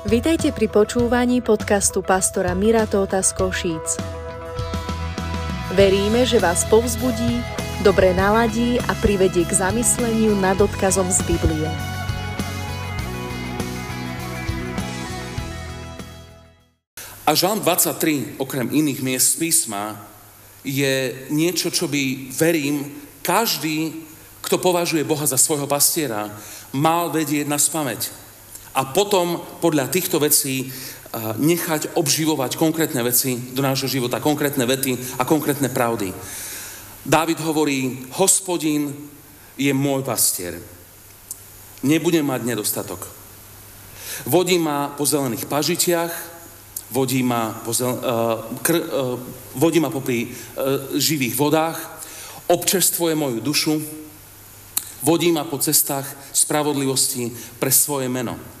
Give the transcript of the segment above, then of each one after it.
Vitajte pri počúvaní podcastu pastora Mira Tóta z Košíc. Veríme, že vás povzbudí, dobre naladí a privedie k zamysleniu nad odkazom z Biblie. A Žalm 23, okrem iných miest písma, je niečo, čo by, verím, každý, kto považuje Boha za svojho pastiera, mal vedieť na spameť. A potom podľa týchto vecí nechať obživovať konkrétne veci do nášho života, konkrétne vety a konkrétne pravdy. Dávid hovorí, hospodin je môj pastier. Nebudem mať nedostatok. Vodí ma po zelených pažitiach, vodí ma, po zel, uh, kr, uh, vodí ma popri uh, živých vodách, občerstvuje moju dušu, vodí ma po cestách spravodlivosti pre svoje meno.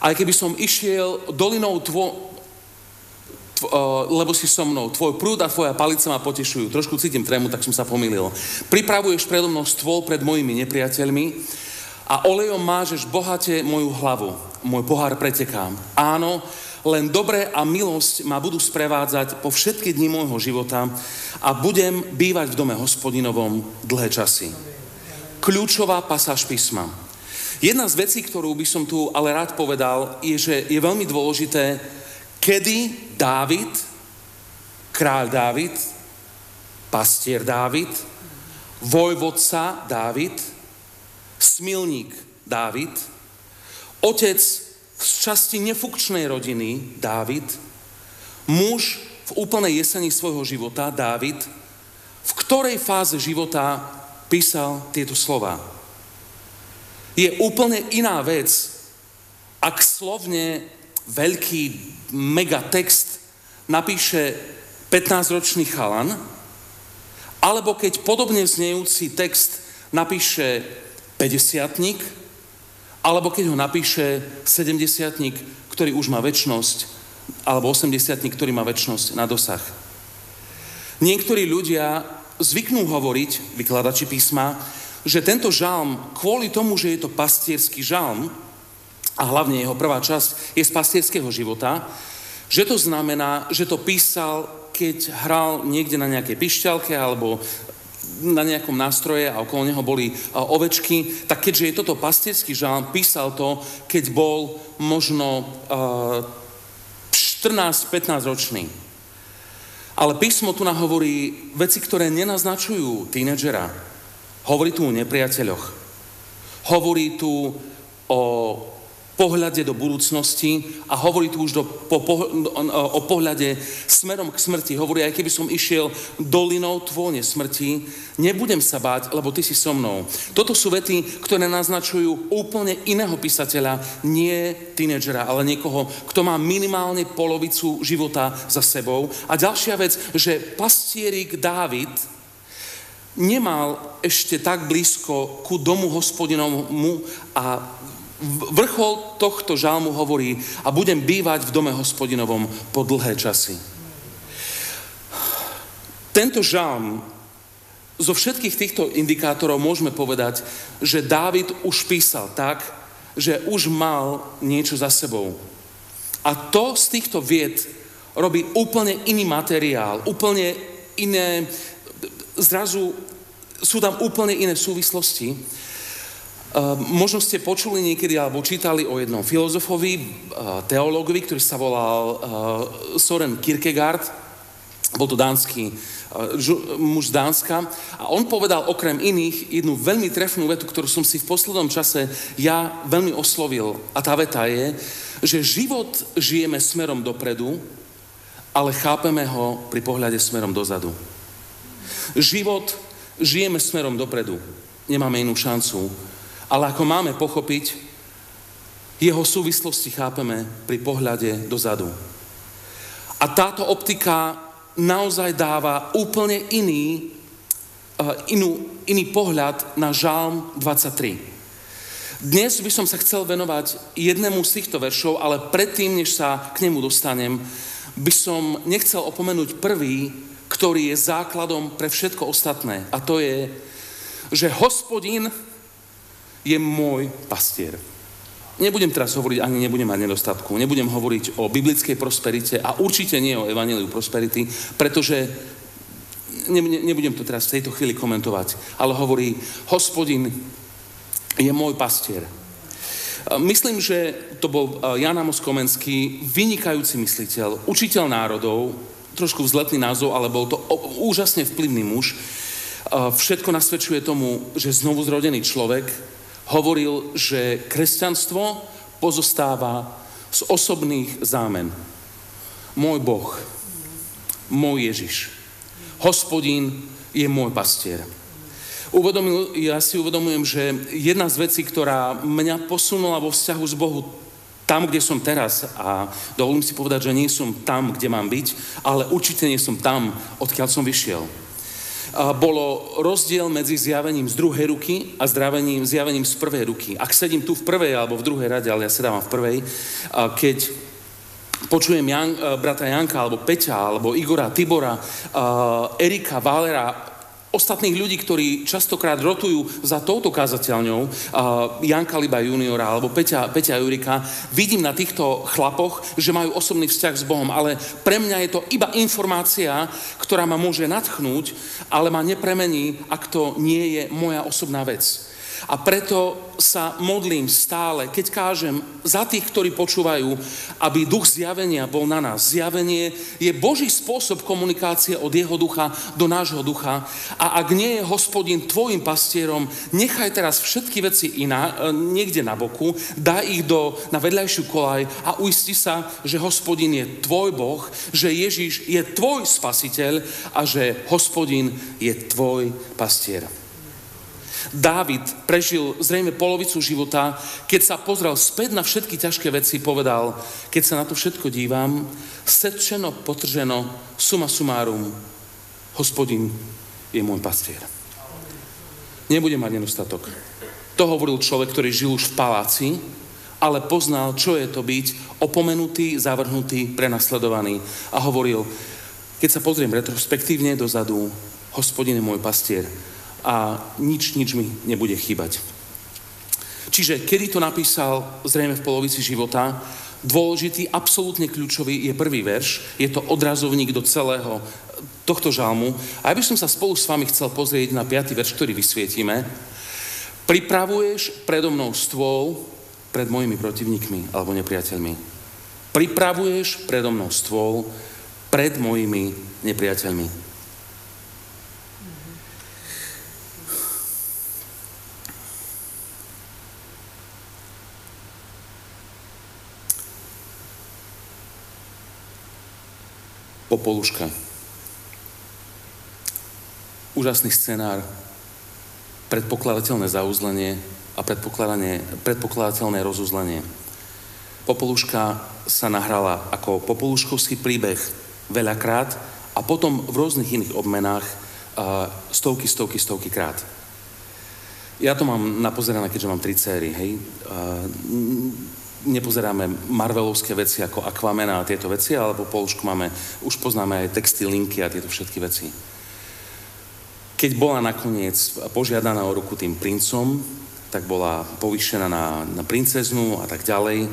Aj keby som išiel dolinou tvo, tvo, uh, lebo si so mnou, tvoj prúd a tvoja palica ma potešujú. Trošku cítim trému, tak som sa pomýlil. Pripravuješ predo mnou stôl pred mojimi nepriateľmi a olejom mážeš bohate moju hlavu. Môj pohár preteká. Áno, len dobré a milosť ma budú sprevádzať po všetky dni môjho života a budem bývať v dome hospodinovom dlhé časy. Kľúčová pasáž písma. Jedna z vecí, ktorú by som tu ale rád povedal, je, že je veľmi dôležité, kedy Dávid, kráľ Dávid, pastier Dávid, vojvodca Dávid, smilník Dávid, otec z časti nefunkčnej rodiny Dávid, muž v úplnej jeseni svojho života Dávid, v ktorej fáze života písal tieto slova. Je úplne iná vec, ak slovne veľký megatext napíše 15-ročný chalan, alebo keď podobne znejúci text napíše 50 alebo keď ho napíše 70 ktorý už má väčnosť, alebo 80 ktorý má väčnosť na dosah. Niektorí ľudia zvyknú hovoriť, vykladači písma, že tento žalm, kvôli tomu, že je to pastierský žalm, a hlavne jeho prvá časť je z pastierského života, že to znamená, že to písal, keď hral niekde na nejakej pišťalke alebo na nejakom nástroje a okolo neho boli ovečky, tak keďže je toto pastierský žalm, písal to, keď bol možno uh, 14-15 ročný. Ale písmo tu hovorí veci, ktoré nenaznačujú tínedžera. Hovorí tu o nepriateľoch. Hovorí tu o pohľade do budúcnosti a hovorí tu už do, po, po, o pohľade smerom k smrti. Hovorí, aj keby som išiel dolinou tvône smrti, nebudem sa báť, lebo ty si so mnou. Toto sú vety, ktoré naznačujú úplne iného písateľa, nie tínedžera, ale niekoho, kto má minimálne polovicu života za sebou. A ďalšia vec, že pastierik Dávid, nemal ešte tak blízko ku domu hospodinovmu a vrchol tohto žalmu hovorí a budem bývať v dome hospodinovom po dlhé časy. Tento žalm zo všetkých týchto indikátorov môžeme povedať, že Dávid už písal tak, že už mal niečo za sebou. A to z týchto vied robí úplne iný materiál, úplne iné, zrazu sú tam úplne iné súvislosti Ehm, možno ste počuli niekedy alebo čítali o jednom filozofovi, ehm, teológovi, ktorý sa volal ehm, Soren Kierkegaard. Bol to dánsky muž z Dánska. A on povedal okrem iných jednu veľmi trefnú vetu, ktorú som si v poslednom čase ja veľmi oslovil. A tá veta je, že život žijeme smerom dopredu, ale chápeme ho pri pohľade smerom dozadu. Život žijeme smerom dopredu. Nemáme inú šancu ale ako máme pochopiť, jeho súvislosti chápeme pri pohľade dozadu. A táto optika naozaj dáva úplne iný, uh, inú, iný pohľad na Žálm 23. Dnes by som sa chcel venovať jednému z týchto veršov, ale predtým, než sa k nemu dostanem, by som nechcel opomenúť prvý, ktorý je základom pre všetko ostatné. A to je, že hospodin je môj pastier. Nebudem teraz hovoriť, ani nebudem mať nedostatku, nebudem hovoriť o biblickej prosperite a určite nie o evaneliu prosperity, pretože nebudem to teraz v tejto chvíli komentovať, ale hovorí, hospodin je môj pastier. Myslím, že to bol Jan Amos Komenský, vynikajúci mysliteľ, učiteľ národov, trošku vzletný názov, ale bol to úžasne vplyvný muž. Všetko nasvedčuje tomu, že znovu zrodený človek hovoril, že kresťanstvo pozostáva z osobných zámen. Môj Boh, môj Ježiš, hospodín je môj pastier. Uvedomil, ja si uvedomujem, že jedna z vecí, ktorá mňa posunula vo vzťahu s Bohu tam, kde som teraz a dovolím si povedať, že nie som tam, kde mám byť, ale určite nie som tam, odkiaľ som vyšiel bolo rozdiel medzi zjavením z druhej ruky a zdravením, zjavením z prvej ruky. Ak sedím tu v prvej alebo v druhej rade, ale ja sedávam v prvej, keď počujem Jan, brata Janka, alebo Peťa, alebo Igora, Tibora, Erika, Valera, ostatných ľudí, ktorí častokrát rotujú za touto kázateľňou, uh, Janka Liba juniora alebo Peťa, Peťa Jurika, vidím na týchto chlapoch, že majú osobný vzťah s Bohom, ale pre mňa je to iba informácia, ktorá ma môže natchnúť, ale ma nepremení, ak to nie je moja osobná vec. A preto sa modlím stále, keď kážem za tých, ktorí počúvajú, aby duch zjavenia bol na nás. Zjavenie je Boží spôsob komunikácie od jeho ducha do nášho ducha. A ak nie je hospodin tvojim pastierom, nechaj teraz všetky veci iná, e, niekde na boku, daj ich do, na vedľajšiu kolaj a uisti sa, že hospodin je tvoj Boh, že Ježiš je tvoj spasiteľ a že hospodin je tvoj pastier. Dávid prežil zrejme polovicu života, keď sa pozrel späť na všetky ťažké veci, povedal, keď sa na to všetko dívam, sečeno, potrženo, suma sumárum, hospodin je môj pastier. Nebudem mať nedostatok. To hovoril človek, ktorý žil už v paláci, ale poznal, čo je to byť opomenutý, zavrhnutý, prenasledovaný. A hovoril, keď sa pozriem retrospektívne dozadu, hospodin je môj pastier a nič, nič mi nebude chýbať. Čiže kedy to napísal, zrejme v polovici života, dôležitý, absolútne kľúčový je prvý verš, je to odrazovník do celého tohto žalmu. A ja by som sa spolu s vami chcel pozrieť na piatý verš, ktorý vysvietime. Pripravuješ predo mnou stôl pred mojimi protivníkmi alebo nepriateľmi. Pripravuješ predo mnou stôl pred mojimi nepriateľmi. Popoluška. Úžasný scenár, predpokladateľné zauzlenie a predpokladateľné rozuzlenie. Popoluška sa nahrala ako popoluškovský príbeh veľakrát a potom v rôznych iných obmenách stovky, stovky, stovky krát. Ja to mám napozerané, keďže mám tri céry, hej nepozeráme Marvelovské veci ako Aquamena a tieto veci, alebo po Polsku máme, už poznáme aj texty, linky a tieto všetky veci. Keď bola nakoniec požiadaná o ruku tým princom, tak bola povýšená na, na princeznu a tak ďalej.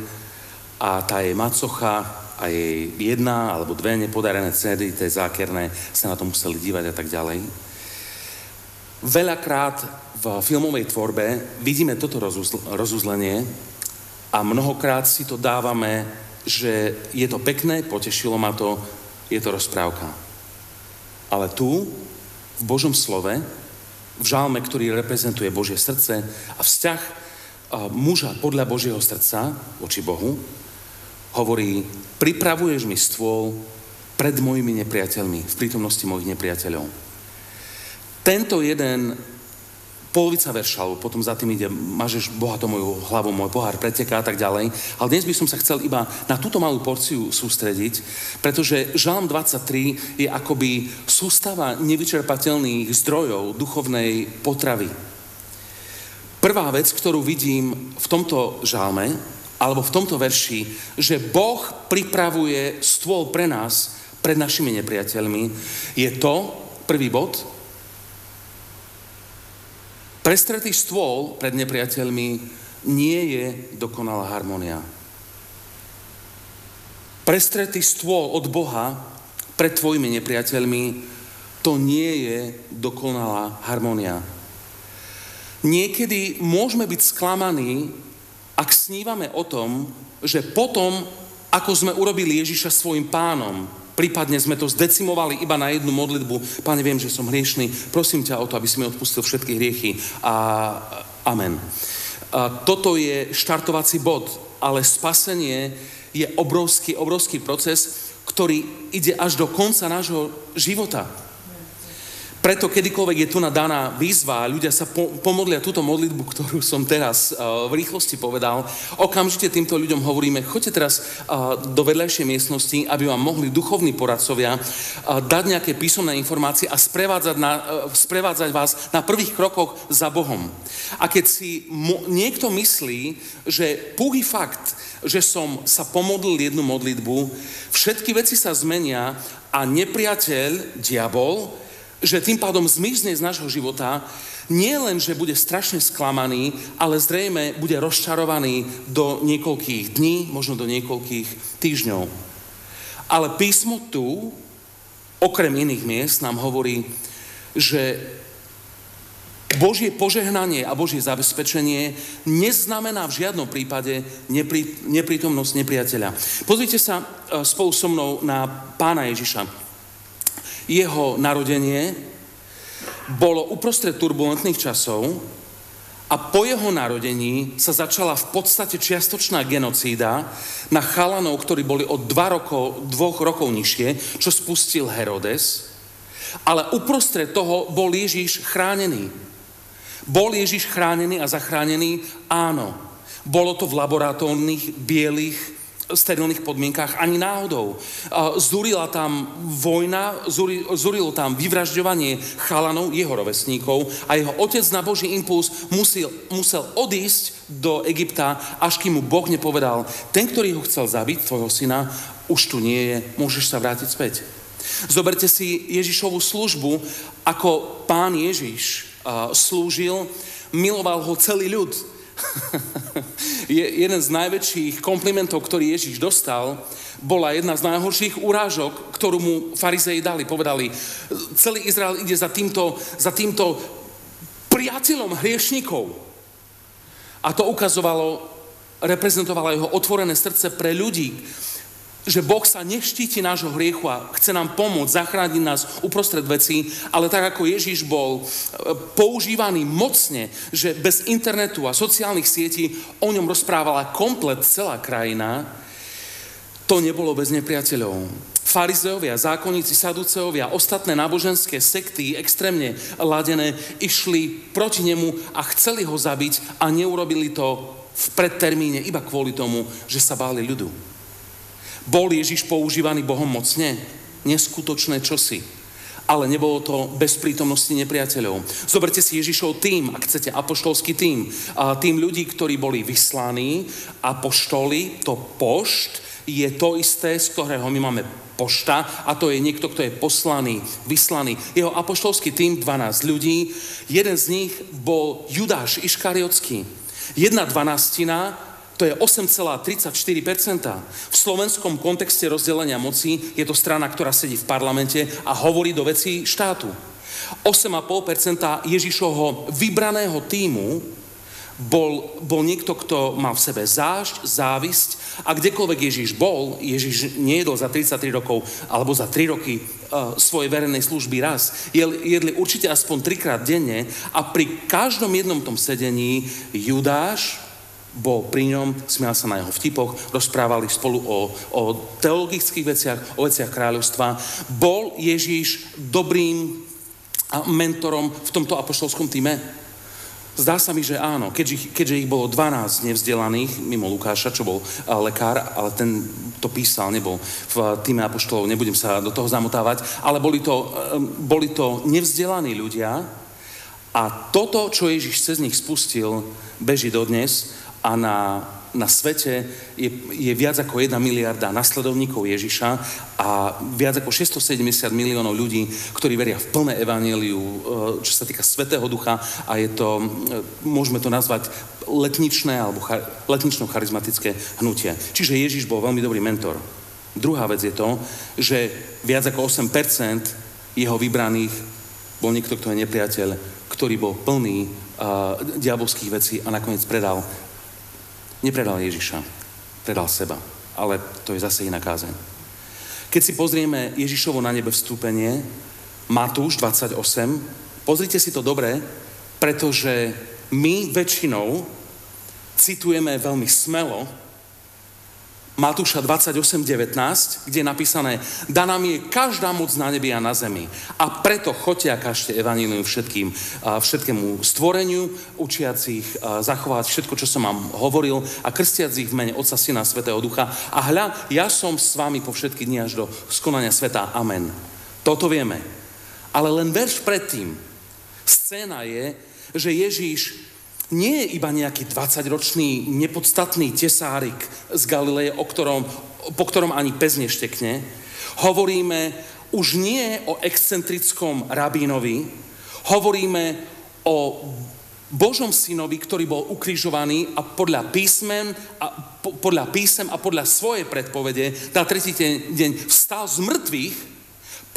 A tá jej macocha a jej jedna alebo dve nepodarené cedy, tie zákerné, sa na to museli dívať a tak ďalej. Veľakrát v filmovej tvorbe vidíme toto rozuzlenie, a mnohokrát si to dávame, že je to pekné, potešilo ma to, je to rozprávka. Ale tu, v Božom slove, v žálme, ktorý reprezentuje Božie srdce a vzťah muža podľa Božieho srdca voči Bohu, hovorí, pripravuješ mi stôl pred mojimi nepriateľmi, v prítomnosti mojich nepriateľov. Tento jeden polovica alebo potom za tým ide, mažeš bohato moju hlavu, môj pohár preteká a tak ďalej. Ale dnes by som sa chcel iba na túto malú porciu sústrediť, pretože Žalm 23 je akoby sústava nevyčerpateľných zdrojov duchovnej potravy. Prvá vec, ktorú vidím v tomto žalme, alebo v tomto verši, že Boh pripravuje stôl pre nás, pred našimi nepriateľmi, je to, prvý bod, Prestretý stôl pred nepriateľmi nie je dokonalá harmonia. Prestretý stôl od Boha pred tvojimi nepriateľmi, to nie je dokonalá harmonia. Niekedy môžeme byť sklamaní, ak snívame o tom, že potom, ako sme urobili Ježiša svojim pánom, prípadne sme to zdecimovali iba na jednu modlitbu, Pane, viem, že som hriešný, prosím ťa o to, aby si mi odpustil všetky hriechy. A amen. A toto je štartovací bod, ale spasenie je obrovský, obrovský proces, ktorý ide až do konca nášho života. Preto kedykoľvek je tu na daná výzva ľudia sa po, pomodlia túto modlitbu, ktorú som teraz uh, v rýchlosti povedal, okamžite týmto ľuďom hovoríme, choďte teraz uh, do vedľajšej miestnosti, aby vám mohli duchovní poradcovia uh, dať nejaké písomné informácie a sprevádzať, na, uh, sprevádzať vás na prvých krokoch za Bohom. A keď si mo- niekto myslí, že púhy fakt, že som sa pomodlil jednu modlitbu, všetky veci sa zmenia a nepriateľ, diabol, že tým pádom zmizne z nášho života, nie len, že bude strašne sklamaný, ale zrejme bude rozčarovaný do niekoľkých dní, možno do niekoľkých týždňov. Ale písmo tu, okrem iných miest, nám hovorí, že Božie požehnanie a Božie zabezpečenie neznamená v žiadnom prípade neprí, neprítomnosť nepriateľa. Pozrite sa e, spolu so mnou na pána Ježiša jeho narodenie bolo uprostred turbulentných časov a po jeho narodení sa začala v podstate čiastočná genocída na chalanov, ktorí boli o dva rokov, dvoch rokov nižšie, čo spustil Herodes. Ale uprostred toho bol Ježíš chránený. Bol Ježíš chránený a zachránený? Áno. Bolo to v laboratórnych, bielých, sterilných podmienkách ani náhodou. Zúrila tam vojna, zúrilo tam vyvražďovanie chalanov, jeho rovesníkov a jeho otec na Boží impuls musel, musel odísť do Egypta, až kým mu Boh nepovedal, ten, ktorý ho chcel zabiť, tvojho syna, už tu nie je, môžeš sa vrátiť späť. Zoberte si Ježišovú službu, ako pán Ježiš slúžil, miloval ho celý ľud, je jeden z najväčších komplimentov, ktorý Ježiš dostal, bola jedna z najhorších urážok, ktorú mu farizei dali. Povedali, celý Izrael ide za týmto, za týmto priateľom hriešnikov. A to ukazovalo, reprezentovalo jeho otvorené srdce pre ľudí, že Boh sa neštíti nášho hriechu a chce nám pomôcť, zachrániť nás uprostred veci, ale tak ako Ježiš bol e, používaný mocne, že bez internetu a sociálnych sietí o ňom rozprávala komplet celá krajina, to nebolo bez nepriateľov. Farizeovia, zákonníci, saduceovia, ostatné náboženské sekty, extrémne ladené, išli proti nemu a chceli ho zabiť a neurobili to v predtermíne iba kvôli tomu, že sa báli ľudu. Bol Ježiš používaný Bohom mocne? Neskutočné čosi. Ale nebolo to bez prítomnosti nepriateľov. Zoberte si Ježišov tým, ak chcete, apoštolský tým. Tým ľudí, ktorí boli vyslaní, apoštoli, to pošt, je to isté, z ktorého my máme pošta a to je niekto, kto je poslaný, vyslaný. Jeho apoštolský tým, 12 ľudí, jeden z nich bol Judáš Iškariotský. Jedna dvanastina to je 8,34%. V slovenskom kontexte rozdelenia moci je to strana, ktorá sedí v parlamente a hovorí do vecí štátu. 8,5% Ježišovho vybraného týmu bol, bol niekto, kto mal v sebe zášť, závisť a kdekoľvek Ježiš bol, Ježiš nejedol za 33 rokov alebo za 3 roky uh, svojej verejnej služby raz. Jedli určite aspoň trikrát denne a pri každom jednom tom sedení Judáš, bol pri ňom, smial sa na jeho vtipoch, rozprávali spolu o, o teologických veciach, o veciach kráľovstva. Bol Ježíš dobrým mentorom v tomto apoštolskom týme? Zdá sa mi, že áno, keďže, keďže ich bolo 12 nevzdelaných, mimo Lukáša, čo bol lekár, ale ten to písal, nebol v týme apoštolov, nebudem sa do toho zamotávať, ale boli to, boli to nevzdelaní ľudia a toto, čo Ježiš cez nich spustil, beží dodnes a na na svete je, je viac ako 1 miliarda nasledovníkov Ježiša a viac ako 670 miliónov ľudí, ktorí veria v plné evaníliu, e, čo sa týka Svetého Ducha a je to, e, môžeme to nazvať letničné alebo char, letnično-charizmatické hnutie. Čiže Ježiš bol veľmi dobrý mentor. Druhá vec je to, že viac ako 8% jeho vybraných bol niekto, kto je nepriateľ, ktorý bol plný uh, diabolských vecí a nakoniec predal Nepredal Ježiša, predal seba. Ale to je zase iná kázeň. Keď si pozrieme Ježišovo na nebe vstúpenie, Matúš 28, pozrite si to dobre, pretože my väčšinou citujeme veľmi smelo Matúša 28.19, kde je napísané, daná mi je každá moc na nebi a na zemi. A preto choďte a kažte evanílium všetkým, všetkému stvoreniu, učiacich zachovať všetko, čo som vám hovoril a krstiac ich v mene Otca, Syna, Svetého Ducha. A hľa, ja som s vami po všetky dni až do skonania sveta. Amen. Toto vieme. Ale len verš predtým. Scéna je, že Ježíš nie je iba nejaký 20-ročný nepodstatný tesárik z Galileje, o ktorom, po ktorom ani pes neštekne. Hovoríme už nie o excentrickom rabínovi, hovoríme o Božom synovi, ktorý bol ukrižovaný a podľa písmen a po, podľa písem a podľa svojej predpovede na tretí deň vstal z mŕtvych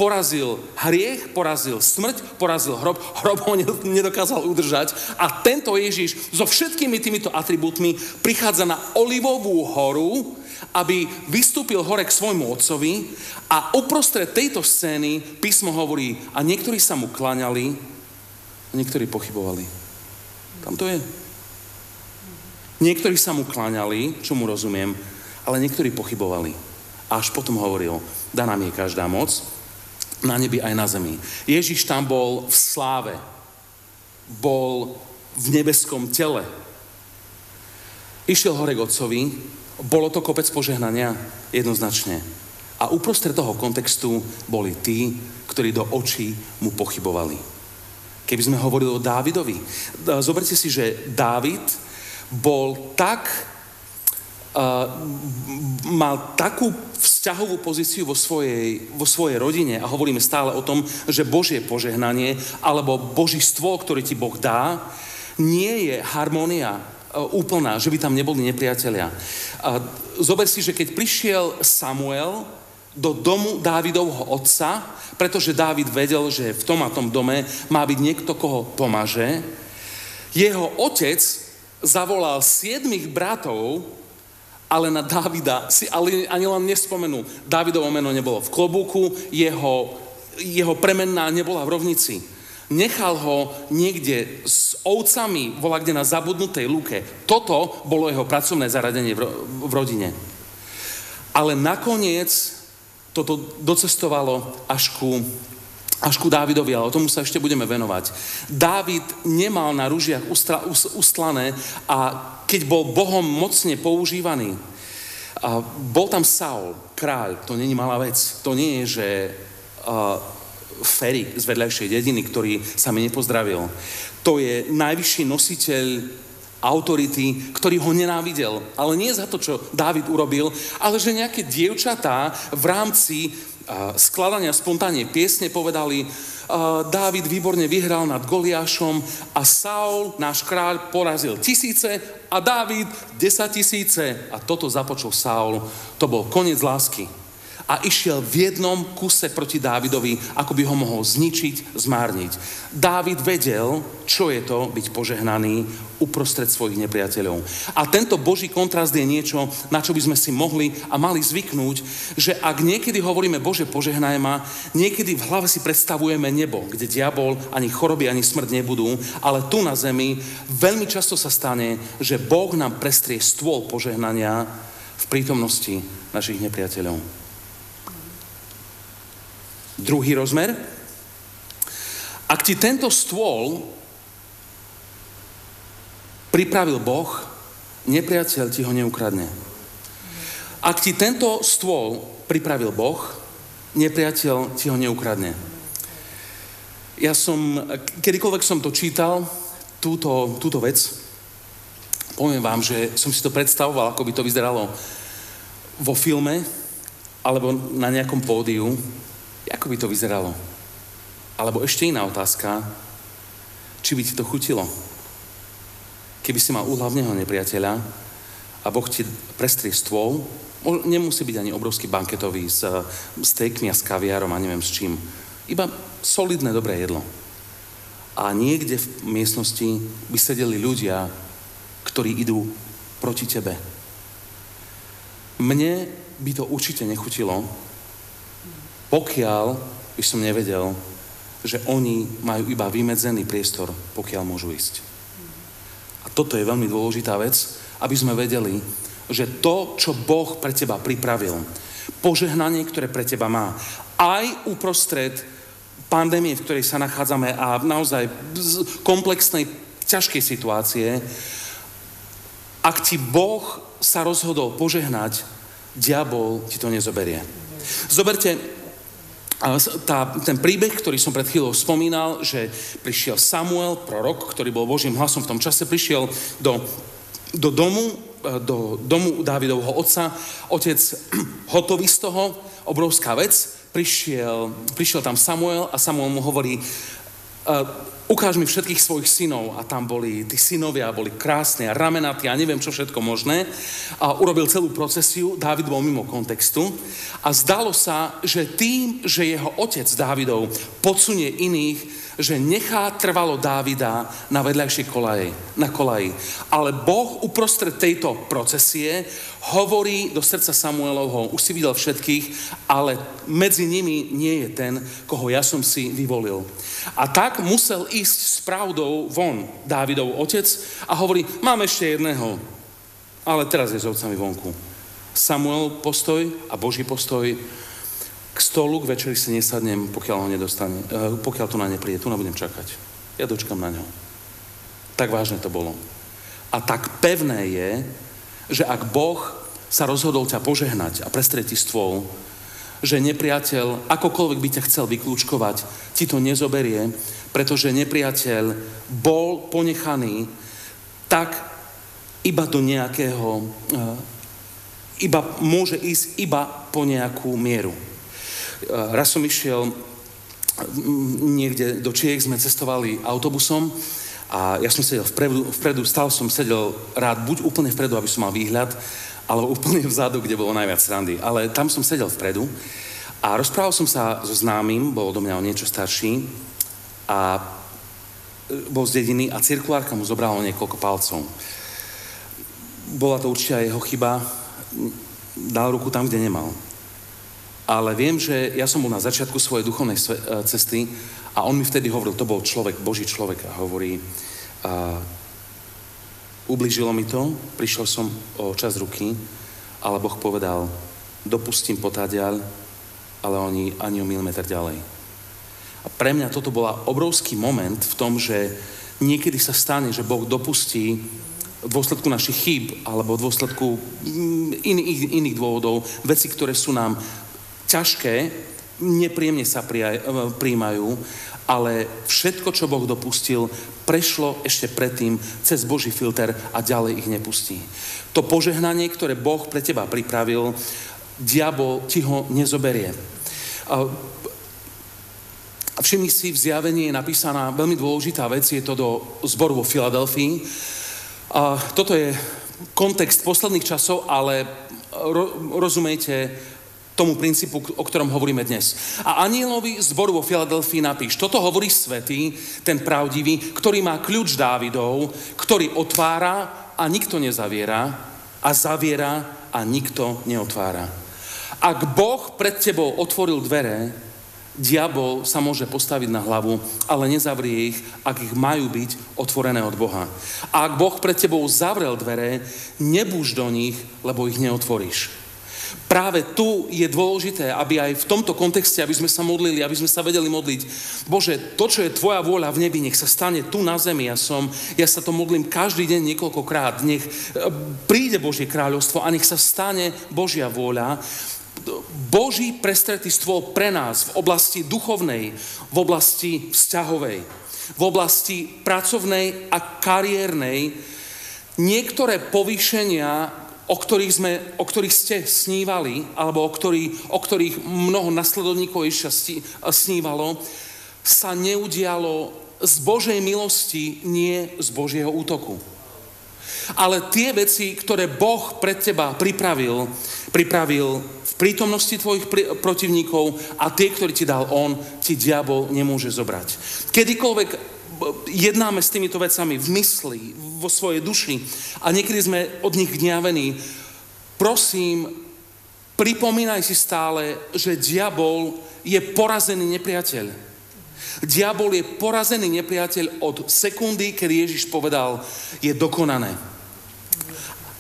porazil hriech, porazil smrť, porazil hrob, hrob ho nedokázal udržať a tento Ježiš so všetkými týmito atribútmi prichádza na Olivovú horu, aby vystúpil hore k svojmu otcovi a uprostred tejto scény písmo hovorí a niektorí sa mu klaňali a niektorí pochybovali. Tam to je. Niektorí sa mu kláňali, čo mu rozumiem, ale niektorí pochybovali. A až potom hovoril, daná mi je každá moc, na nebi aj na zemi. Ježiš tam bol v sláve. Bol v nebeskom tele. Išiel hore k otcovi, bolo to kopec požehnania, jednoznačne. A uprostred toho kontextu boli tí, ktorí do očí mu pochybovali. Keby sme hovorili o Dávidovi, zoberte si, že Dávid bol tak mal takú vzťahovú pozíciu vo svojej, vo svojej rodine a hovoríme stále o tom, že Božie požehnanie alebo Božístvo, ktoré ti Boh dá, nie je harmónia e, úplná, že by tam neboli nepriatelia. Zober si, že keď prišiel Samuel do domu Dávidovho otca, pretože Dávid vedel, že v tom a tom dome má byť niekto, koho pomaže, jeho otec zavolal siedmých bratov, ale na Dávida si ale ani len nespomenul. Dávidovo meno nebolo v klobúku, jeho, jeho premenná nebola v rovnici. Nechal ho niekde s ovcami, volá kde na zabudnutej lúke. Toto bolo jeho pracovné zaradenie v, v rodine. Ale nakoniec toto docestovalo až ku až ku Dávidovi, ale o tomu sa ešte budeme venovať. Dávid nemal na ružiach ustlané a keď bol Bohom mocne používaný, a bol tam Saul, kráľ, to není malá vec. To nie je, že uh, Ferik z vedľajšej dediny, ktorý sa mi nepozdravil. To je najvyšší nositeľ autority, ktorý ho nenávidel. Ale nie za to, čo Dávid urobil, ale že nejaké dievčatá v rámci skladania spontánne piesne povedali, Dávid výborne vyhral nad Goliášom a Saul, náš kráľ, porazil tisíce a Dávid desať tisíce. A toto započul Saul. To bol koniec lásky a išiel v jednom kuse proti Dávidovi, ako by ho mohol zničiť, zmárniť. Dávid vedel, čo je to byť požehnaný uprostred svojich nepriateľov. A tento Boží kontrast je niečo, na čo by sme si mohli a mali zvyknúť, že ak niekedy hovoríme Bože požehnaj ma, niekedy v hlave si predstavujeme nebo, kde diabol ani choroby, ani smrť nebudú, ale tu na zemi veľmi často sa stane, že Boh nám prestrie stôl požehnania v prítomnosti našich nepriateľov. Druhý rozmer. Ak ti tento stôl pripravil Boh, nepriateľ ti ho neukradne. Ak ti tento stôl pripravil Boh, nepriateľ ti ho neukradne. Ja som, kedykoľvek som to čítal, túto, túto vec, poviem vám, že som si to predstavoval, ako by to vyzeralo vo filme, alebo na nejakom pódiu, ako by to vyzeralo. Alebo ešte iná otázka, či by ti to chutilo. Keby si mal úhlavného nepriateľa a Boh ti prestrie stôl, nemusí byť ani obrovský banketový s steakmi a s kaviárom a neviem s čím. Iba solidné, dobré jedlo. A niekde v miestnosti by sedeli ľudia, ktorí idú proti tebe. Mne by to určite nechutilo, pokiaľ by som nevedel, že oni majú iba vymedzený priestor, pokiaľ môžu ísť. A toto je veľmi dôležitá vec, aby sme vedeli, že to, čo Boh pre teba pripravil, požehnanie, ktoré pre teba má, aj uprostred pandémie, v ktorej sa nachádzame a naozaj komplexnej, ťažkej situácie, ak ti Boh sa rozhodol požehnať, diabol ti to nezoberie. Zoberte tá, ten príbeh, ktorý som pred chvíľou spomínal, že prišiel Samuel, prorok, ktorý bol Božím hlasom v tom čase, prišiel do, do domu, e, do domu Dávidovho otca. Otec hotový z toho, obrovská vec. Prišiel, prišiel tam Samuel a Samuel mu hovorí, uh, ukáž mi všetkých svojich synov. A tam boli, tí synovia boli krásni a ramenatí a neviem čo všetko možné. A urobil celú procesiu, Dávid bol mimo kontextu. A zdalo sa, že tým, že jeho otec Dávidov podsunie iných, že nechá trvalo Dávida na vedľajšej kolaji, na kolaji. Ale Boh uprostred tejto procesie hovorí do srdca Samuelovho, už si videl všetkých, ale medzi nimi nie je ten, koho ja som si vyvolil. A tak musel ísť s pravdou von Dávidov otec a hovorí, mám ešte jedného, ale teraz je s ovcami vonku. Samuel postoj a Boží postoj k stolu, k večeri si nesadnem, pokiaľ ho nedostane, eh, pokiaľ tu na ne príde, tu na budem čakať. Ja dočkam na ňo. Tak vážne to bolo. A tak pevné je, že ak Boh sa rozhodol ťa požehnať a prestrieť ti stôl, že nepriateľ, akokoľvek by ťa chcel vyklúčkovať, ti to nezoberie, pretože nepriateľ bol ponechaný tak iba do nejakého, eh, iba môže ísť iba po nejakú mieru. Eh, raz som išiel mm, niekde do Čiech, sme cestovali autobusom a ja som sedel vpredu, vpredu stále som sedel rád buď úplne vpredu, aby som mal výhľad, ale úplne vzadu, kde bolo najviac srandy. Ale tam som sedel vpredu a rozprával som sa so známym, bol do mňa o niečo starší a e, bol z dediny a cirkulárka mu zobrala niekoľko palcov. Bola to určite aj jeho chyba, dal ruku tam, kde nemal ale viem, že ja som bol na začiatku svojej duchovnej e, cesty a on mi vtedy hovoril, to bol človek, Boží človek a hovorí, a, ubližilo mi to, prišiel som o čas ruky, ale Boh povedal, dopustím potáďaľ, ale oni ani o milimeter ďalej. A pre mňa toto bola obrovský moment v tom, že niekedy sa stane, že Boh dopustí v dôsledku našich chýb alebo v dôsledku mm, iných, iných dôvodov veci, ktoré sú nám ťažké, nepríjemne sa e, príjmajú, ale všetko, čo Boh dopustil, prešlo ešte predtým cez Boží filter a ďalej ich nepustí. To požehnanie, ktoré Boh pre teba pripravil, diabol ti ho nezoberie. Všimni si, v zjavení je napísaná veľmi dôležitá vec, je to do zboru vo Filadelfii. Toto je kontext posledných časov, ale ro, rozumejte, tomu princípu, o ktorom hovoríme dnes. A anielovi zboru vo Filadelfii napíš, toto hovorí svetý, ten pravdivý, ktorý má kľúč Dávidov, ktorý otvára a nikto nezaviera a zaviera a nikto neotvára. Ak Boh pred tebou otvoril dvere, diabol sa môže postaviť na hlavu, ale nezavrie ich, ak ich majú byť otvorené od Boha. A ak Boh pred tebou zavrel dvere, nebúž do nich, lebo ich neotvoríš práve tu je dôležité, aby aj v tomto kontexte, aby sme sa modlili, aby sme sa vedeli modliť. Bože, to, čo je Tvoja vôľa v nebi, nech sa stane tu na zemi. Ja, som, ja sa to modlím každý deň niekoľkokrát. Nech e, príde Božie kráľovstvo a nech sa stane Božia vôľa. Boží prestretý stôl pre nás v oblasti duchovnej, v oblasti vzťahovej, v oblasti pracovnej a kariérnej niektoré povýšenia, o ktorých, sme, o ktorých ste snívali, alebo o, ktorý, o ktorých mnoho nasledovníkov ešte snívalo, sa neudialo z Božej milosti, nie z Božieho útoku. Ale tie veci, ktoré Boh pred teba pripravil, pripravil v prítomnosti tvojich protivníkov a tie, ktoré ti dal On, ti diabol nemôže zobrať. Kedykoľvek jednáme s týmito vecami v mysli, vo svojej duši a niekedy sme od nich gňavení, prosím, pripomínaj si stále, že diabol je porazený nepriateľ. Diabol je porazený nepriateľ od sekundy, kedy Ježiš povedal, je dokonané.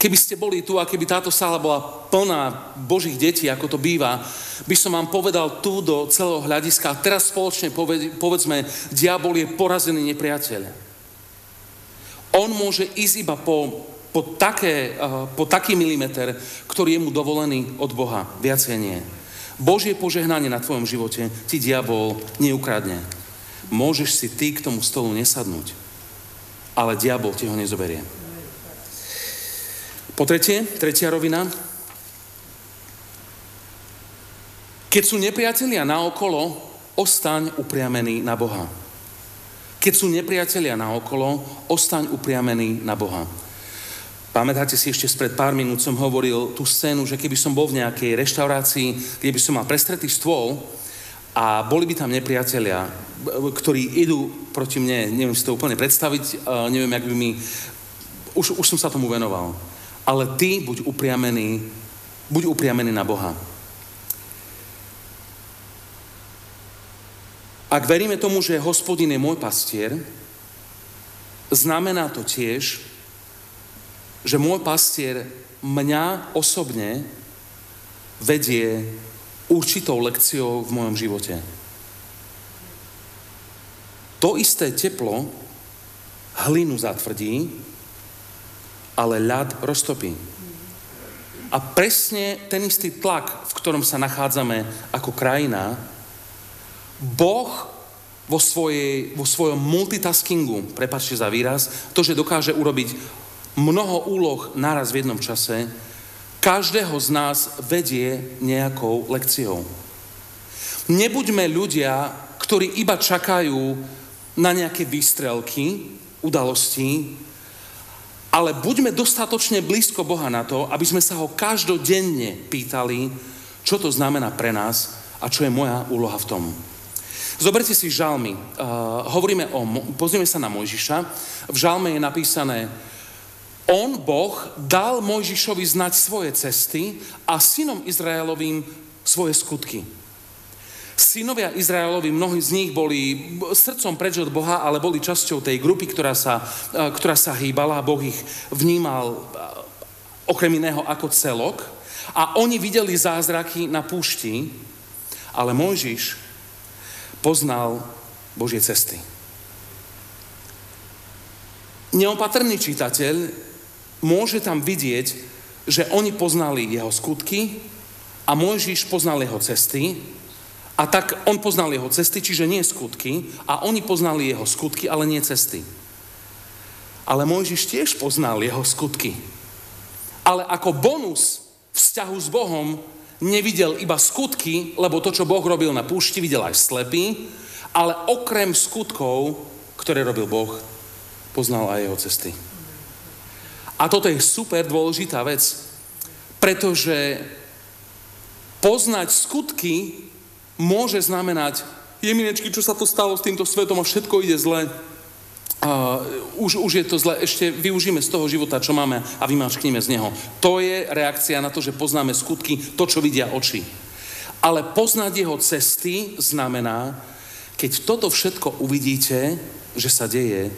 Keby ste boli tu a keby táto sála bola plná Božích detí, ako to býva, by som vám povedal tu do celého hľadiska. A teraz spoločne povedzme, diabol je porazený nepriateľ. On môže ísť iba po, po, také, uh, po taký milimeter, ktorý je mu dovolený od Boha. Viacej nie. Božie požehnanie na tvojom živote ti diabol neukradne. Môžeš si ty k tomu stolu nesadnúť, ale diabol ti ho nezoberie. Po tretie, tretia rovina. Keď sú nepriatelia naokolo, ostaň upriamený na Boha. Keď sú nepriatelia naokolo, ostaň upriamený na Boha. Pamätáte si, ešte spred pár minút som hovoril tú scénu, že keby som bol v nejakej reštaurácii, kde by som mal prestretý stôl a boli by tam nepriatelia, ktorí idú proti mne, neviem si to úplne predstaviť, neviem, jak by mi... Už, už som sa tomu venoval ale ty buď upriamený, buď upriamený na Boha. Ak veríme tomu, že hospodin je môj pastier, znamená to tiež, že môj pastier mňa osobne vedie určitou lekciou v mojom živote. To isté teplo hlinu zatvrdí, ale ľad roztopí. A presne ten istý tlak, v ktorom sa nachádzame ako krajina, Boh vo, svojej, vo svojom multitaskingu, prepačte za výraz, to, že dokáže urobiť mnoho úloh naraz v jednom čase, každého z nás vedie nejakou lekciou. Nebuďme ľudia, ktorí iba čakajú na nejaké výstrelky, udalosti, ale buďme dostatočne blízko Boha na to, aby sme sa ho každodenne pýtali, čo to znamená pre nás a čo je moja úloha v tom. Zoberte si žalmy. Uh, hovoríme o, pozrieme sa na Mojžiša. V žalme je napísané, on, Boh, dal Mojžišovi znať svoje cesty a synom Izraelovým svoje skutky. Synovia Izraelovi, mnohí z nich boli srdcom preč od Boha, ale boli časťou tej grupy, ktorá sa, e, ktorá sa hýbala. Boh ich vnímal e, okrem iného ako celok. A oni videli zázraky na púšti, ale Mojžiš poznal Božie cesty. Neopatrný čitateľ môže tam vidieť, že oni poznali jeho skutky a Mojžiš poznal jeho cesty a tak on poznal jeho cesty, čiže nie skutky, a oni poznali jeho skutky, ale nie cesty. Ale Mojžiš tiež poznal jeho skutky. Ale ako bonus vzťahu s Bohom nevidel iba skutky, lebo to, čo Boh robil na púšti, videl aj slepý, ale okrem skutkov, ktoré robil Boh, poznal aj jeho cesty. A toto je super dôležitá vec, pretože poznať skutky môže znamenať, jeminečky, čo sa to stalo s týmto svetom a všetko ide zle. Uh, už, už je to zle, ešte využíme z toho života, čo máme a vymačkneme z neho. To je reakcia na to, že poznáme skutky, to, čo vidia oči. Ale poznať jeho cesty znamená, keď toto všetko uvidíte, že sa deje,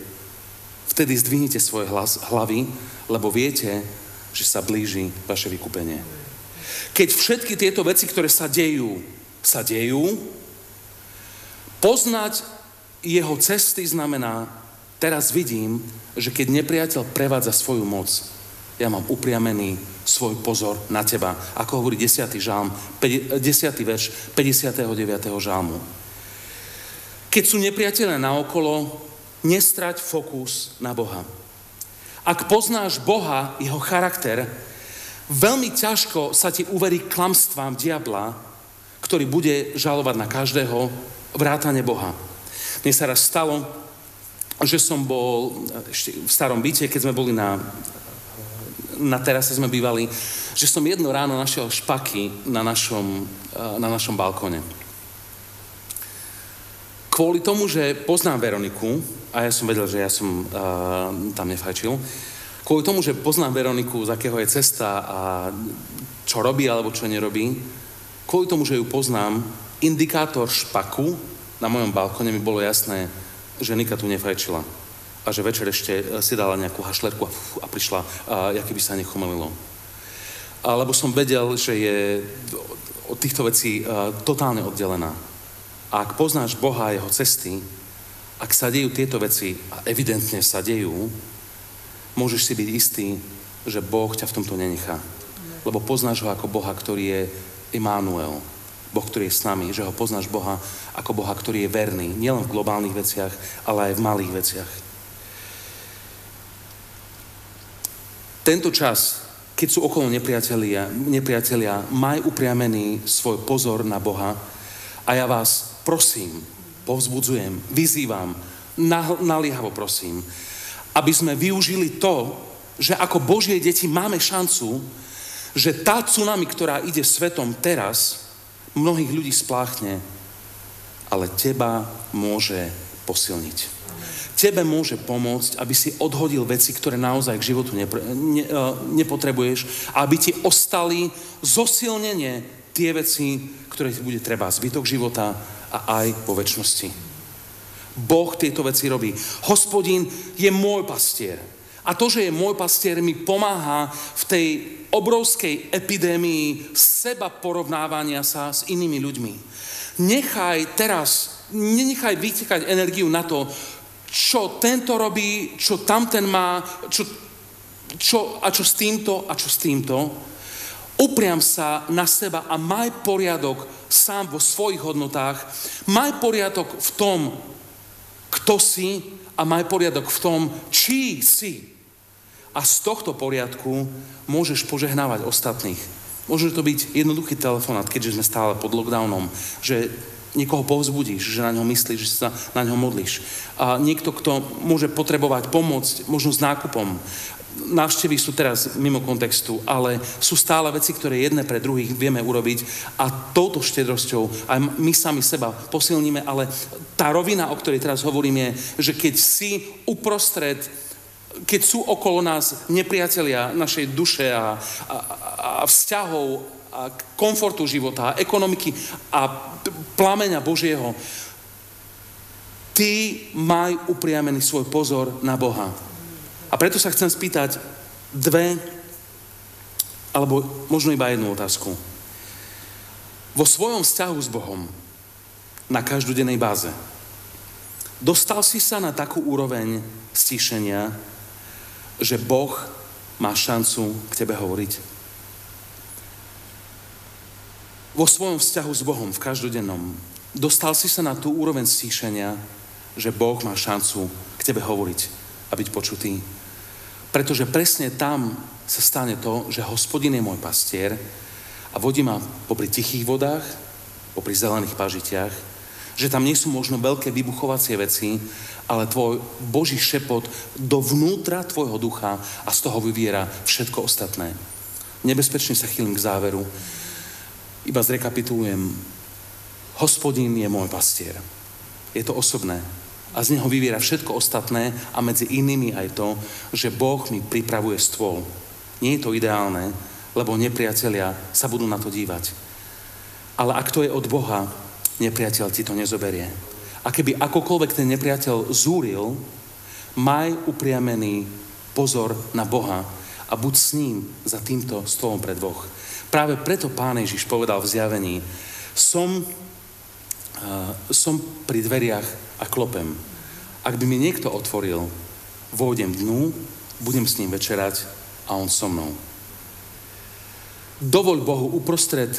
vtedy zdvihnite svoje hlas, hlavy, lebo viete, že sa blíži vaše vykúpenie. Keď všetky tieto veci, ktoré sa dejú, sa dejú. Poznať jeho cesty znamená, teraz vidím, že keď nepriateľ prevádza svoju moc, ja mám upriamený svoj pozor na teba. Ako hovorí 10. žalm, 10. verš 59. žalmu. Keď sú nepriateľe naokolo, nestrať fokus na Boha. Ak poznáš Boha, jeho charakter, veľmi ťažko sa ti uverí klamstvám diabla, ktorý bude žalovať na každého vrátane Boha. Mne sa raz stalo, že som bol ešte v starom byte, keď sme boli na, na terase sme bývali, že som jedno ráno našiel špaky na našom, na našom balkone. Kvôli tomu, že poznám Veroniku, a ja som vedel, že ja som uh, tam nefajčil, kvôli tomu, že poznám Veroniku, z akého je cesta a čo robí alebo čo nerobí, kvôli tomu, že ju poznám, indikátor špaku na mojom balkone mi bolo jasné, že Nika tu nefajčila. A že večer ešte si dala nejakú hašlerku a, fú, a prišla, a, by sa nechomelilo. Alebo som vedel, že je od týchto vecí a, totálne oddelená. A ak poznáš Boha a jeho cesty, ak sa dejú tieto veci, a evidentne sa dejú, môžeš si byť istý, že Boh ťa v tomto nenechá. Lebo poznáš ho ako Boha, ktorý je Immanuel. Boh, ktorý je s nami, že ho poznáš Boha ako Boha, ktorý je verný, nielen v globálnych veciach, ale aj v malých veciach. Tento čas, keď sú okolo nepriatelia, nepriatelia maj upriamený svoj pozor na Boha a ja vás prosím, povzbudzujem, vyzývam, naliehavo prosím, aby sme využili to, že ako Božie deti máme šancu, že tá tsunami, ktorá ide svetom teraz, mnohých ľudí spláchne, ale teba môže posilniť. Tebe môže pomôcť, aby si odhodil veci, ktoré naozaj k životu nepre, ne, uh, nepotrebuješ, aby ti ostali zosilnenie tie veci, ktoré ti bude treba zbytok života, a aj po väčšnosti. Boh tieto veci robí. Hospodin je môj pastier. A to, že je môj pastier, mi pomáha v tej obrovskej epidémii seba porovnávania sa s inými ľuďmi. Nechaj teraz, nenechaj vytekať energiu na to, čo tento robí, čo tamten má, čo, čo, a čo s týmto, a čo s týmto. Upriam sa na seba a maj poriadok sám vo svojich hodnotách. Maj poriadok v tom, kto si a maj poriadok v tom, čí si. A z tohto poriadku môžeš požehnávať ostatných. Môže to byť jednoduchý telefonát, keďže sme stále pod lockdownom, že niekoho povzbudíš, že na ňo myslíš, že sa na ňo modlíš. A niekto, kto môže potrebovať pomoc, možno s nákupom, návštevy sú teraz mimo kontextu, ale sú stále veci, ktoré jedné pre druhých vieme urobiť a touto štedrosťou aj my sami seba posilníme, ale tá rovina, o ktorej teraz hovorím, je, že keď si uprostred keď sú okolo nás nepriatelia našej duše a, a, a vzťahov a komfortu života, a ekonomiky a plameňa Božieho, ty maj upriamený svoj pozor na Boha a preto sa chcem spýtať dve, alebo možno iba jednu otázku. Vo svojom vzťahu s Bohom na každodennej báze dostal si sa na takú úroveň stíšenia, že Boh má šancu k tebe hovoriť? Vo svojom vzťahu s Bohom v každodennom dostal si sa na tú úroveň stíšenia, že Boh má šancu k tebe hovoriť a byť počutý? Pretože presne tam sa stane to, že hospodin je môj pastier a vodí ma popri tichých vodách, popri zelených pažitiach, že tam nie sú možno veľké vybuchovacie veci, ale tvoj Boží šepot dovnútra tvojho ducha a z toho vyviera všetko ostatné. Nebezpečne sa chýlim k záveru. Iba zrekapitulujem. Hospodin je môj pastier. Je to osobné a z neho vyviera všetko ostatné a medzi inými aj to, že Boh mi pripravuje stôl. Nie je to ideálne, lebo nepriatelia sa budú na to dívať. Ale ak to je od Boha, nepriateľ ti to nezoberie. A keby akokoľvek ten nepriateľ zúril, maj upriamený pozor na Boha a buď s ním za týmto stolom pre dvoch. Práve preto pán Ježiš povedal v zjavení, som, som pri dveriach a klopem. Ak by mi niekto otvoril, vôjdem dnu, budem s ním večerať a on so mnou. Dovol Bohu uprostred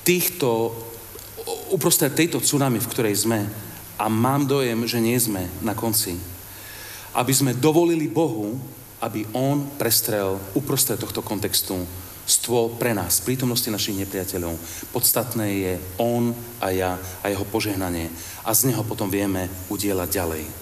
týchto, uprostred tejto tsunami, v ktorej sme, a mám dojem, že nie sme na konci, aby sme dovolili Bohu aby on prestrel uprostred tohto kontextu stôl pre nás, v prítomnosti našich nepriateľov. Podstatné je on a ja a jeho požehnanie. A z neho potom vieme udielať ďalej.